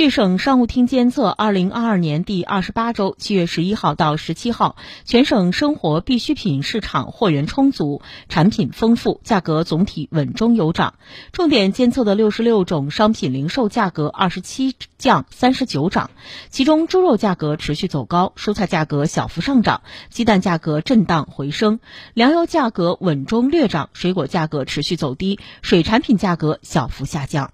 据省商务厅监测二零二二年第二十八周七月十一号到十七号全省生活必需品市场货源充足产品丰富价格总体稳中有涨。重点监测的六十六种商品零售价格二十七降三十九涨其中猪肉价格持续走高蔬菜价格小幅上涨鸡蛋价格震荡回升粮油价格稳中略涨水果价格持续走低水产品价格小幅下降。